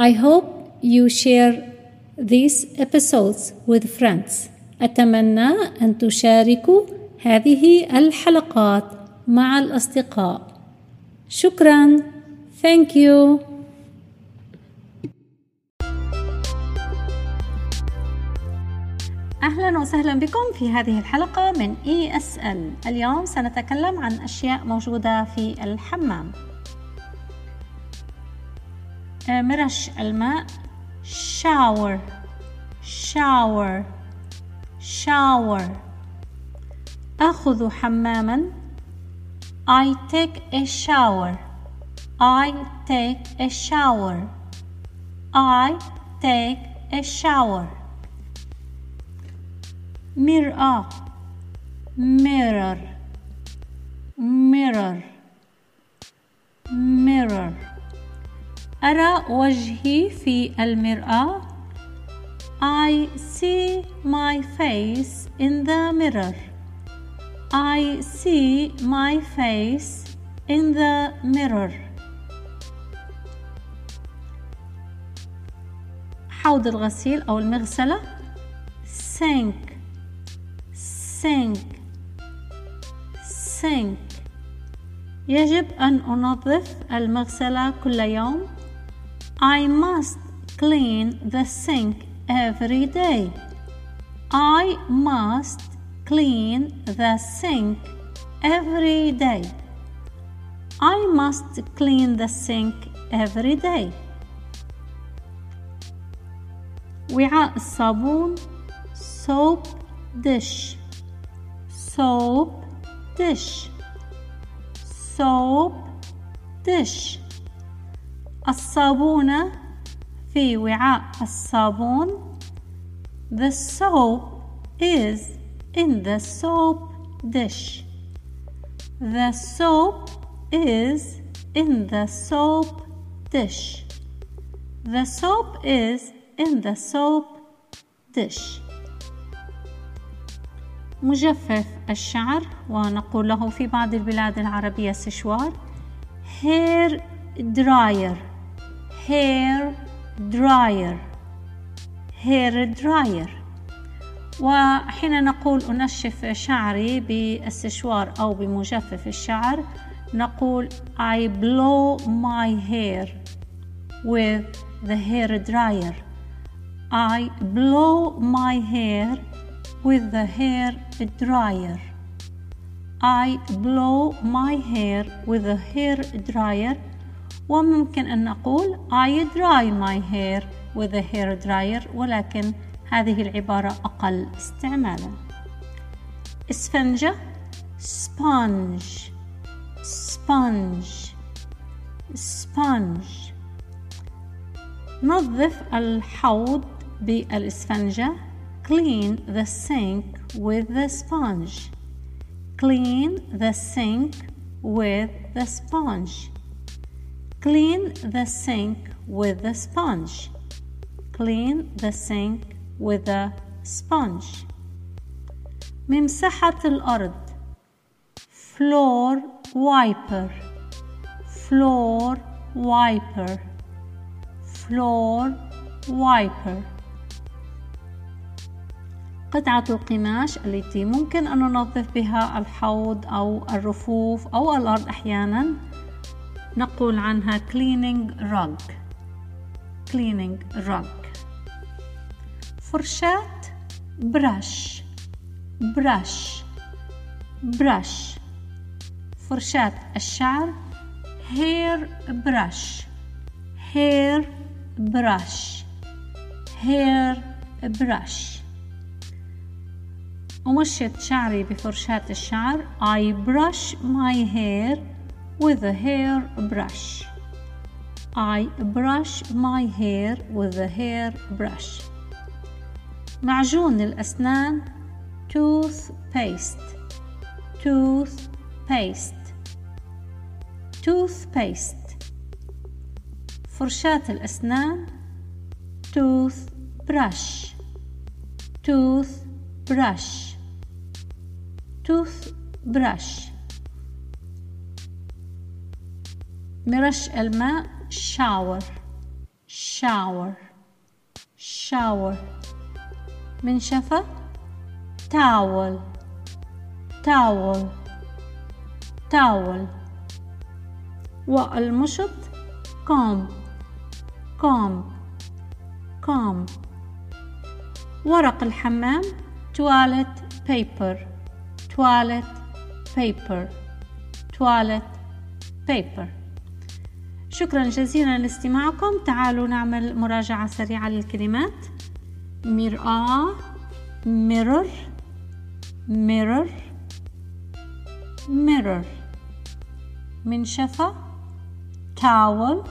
I hope you share these episodes with friends. أتمنى أن تشاركوا هذه الحلقات مع الأصدقاء. شكرا. Thank you. أهلا وسهلا بكم في هذه الحلقة من ESL اليوم سنتكلم عن أشياء موجودة في الحمام مرش الماء shower shower shower أخذ حماما I take a shower I take a shower I take a shower مرآة mirror mirror mirror أرى وجهي في المرآة. I see my face in the mirror. I see my face in the mirror. حوض الغسيل أو المغسلة. Sink. Sink. Sink. يجب أن أنظف المغسلة كل يوم. I must clean the sink every day I must clean the sink every day I must clean the sink every day وعاء الصابون soap dish soap dish soap dish الصابونة في وعاء الصابون the soap is in the soap dish the soap is in the soap dish the soap is in the soap dish مجفف الشعر ونقول له في بعض البلاد العربية سشوار hair dryer hair dryer hair dryer وحين نقول أنشف شعري بالسشوار أو بمجفف الشعر نقول I blow my hair with the hair dryer I blow my hair with the hair dryer. I blow my hair with a hair dryer وممكن أن نقول I dry my hair with a hair dryer ولكن هذه العبارة أقل استعمالا اسفنجة sponge sponge sponge نظف الحوض بالإسفنجة Clean the sink with the sponge. Clean the sink with the sponge. Clean the sink with the sponge. Clean the sink with the sponge. ممسحة الأرض floor wiper floor wiper floor wiper قطعة القماش التي ممكن أن ننظف بها الحوض أو الرفوف أو الأرض أحيانا نقول عنها cleaning rug cleaning rug فرشاة brush brush brush فرشاة الشعر hair brush hair brush hair brush ومشيت شعري بفرشاة الشعر I brush my hair with a hair brush I brush my hair with a hair brush معجون الأسنان toothpaste toothpaste toothpaste فرشاة الأسنان toothbrush toothbrush toothbrush مرش الماء shower shower shower منشفة towel towel towel والمشط comb comb comb ورق الحمام toilet paper toilet paper toilet paper شكرا جزيلا لاستماعكم. تعالوا نعمل مراجعة سريعة للكلمات. مرآة mirror mirror mirror. منشفة towel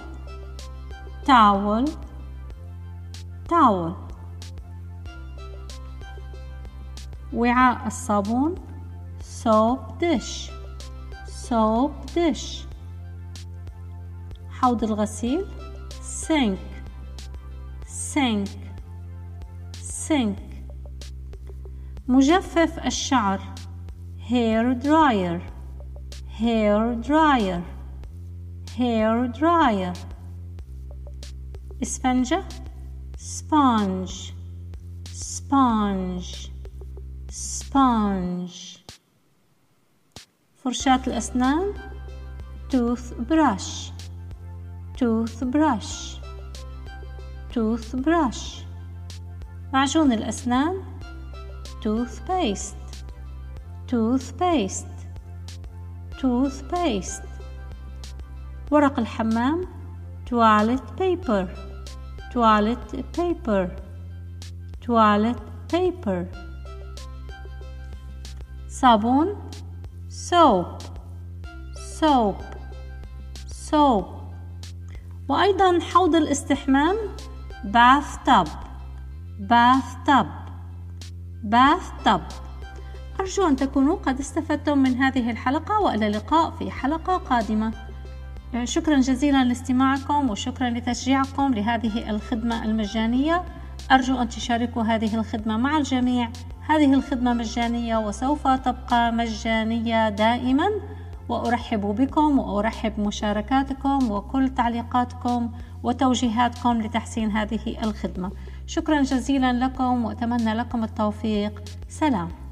towel towel. وعاء الصابون soap dish soap dish. حوض الغسيل sink sink sink مجفف الشعر hair dryer hair dryer hair dryer اسفنجة sponge sponge sponge فرشاة الأسنان toothbrush toothbrush toothbrush معجون الأسنان toothpaste toothpaste toothpaste ورق الحمام toilet paper toilet paper toilet paper صابون soap soap soap وأيضا حوض الاستحمام bathtub bathtub bathtub أرجو أن تكونوا قد استفدتم من هذه الحلقة وإلى اللقاء في حلقة قادمة. شكرا جزيلا لاستماعكم وشكرا لتشجيعكم لهذه الخدمة المجانية. أرجو أن تشاركوا هذه الخدمة مع الجميع. هذه الخدمة مجانية وسوف تبقى مجانية دائما. وأرحب بكم وأرحب بمشاركاتكم وكل تعليقاتكم وتوجيهاتكم لتحسين هذه الخدمة. شكرا جزيلا لكم وأتمنى لكم التوفيق. سلام.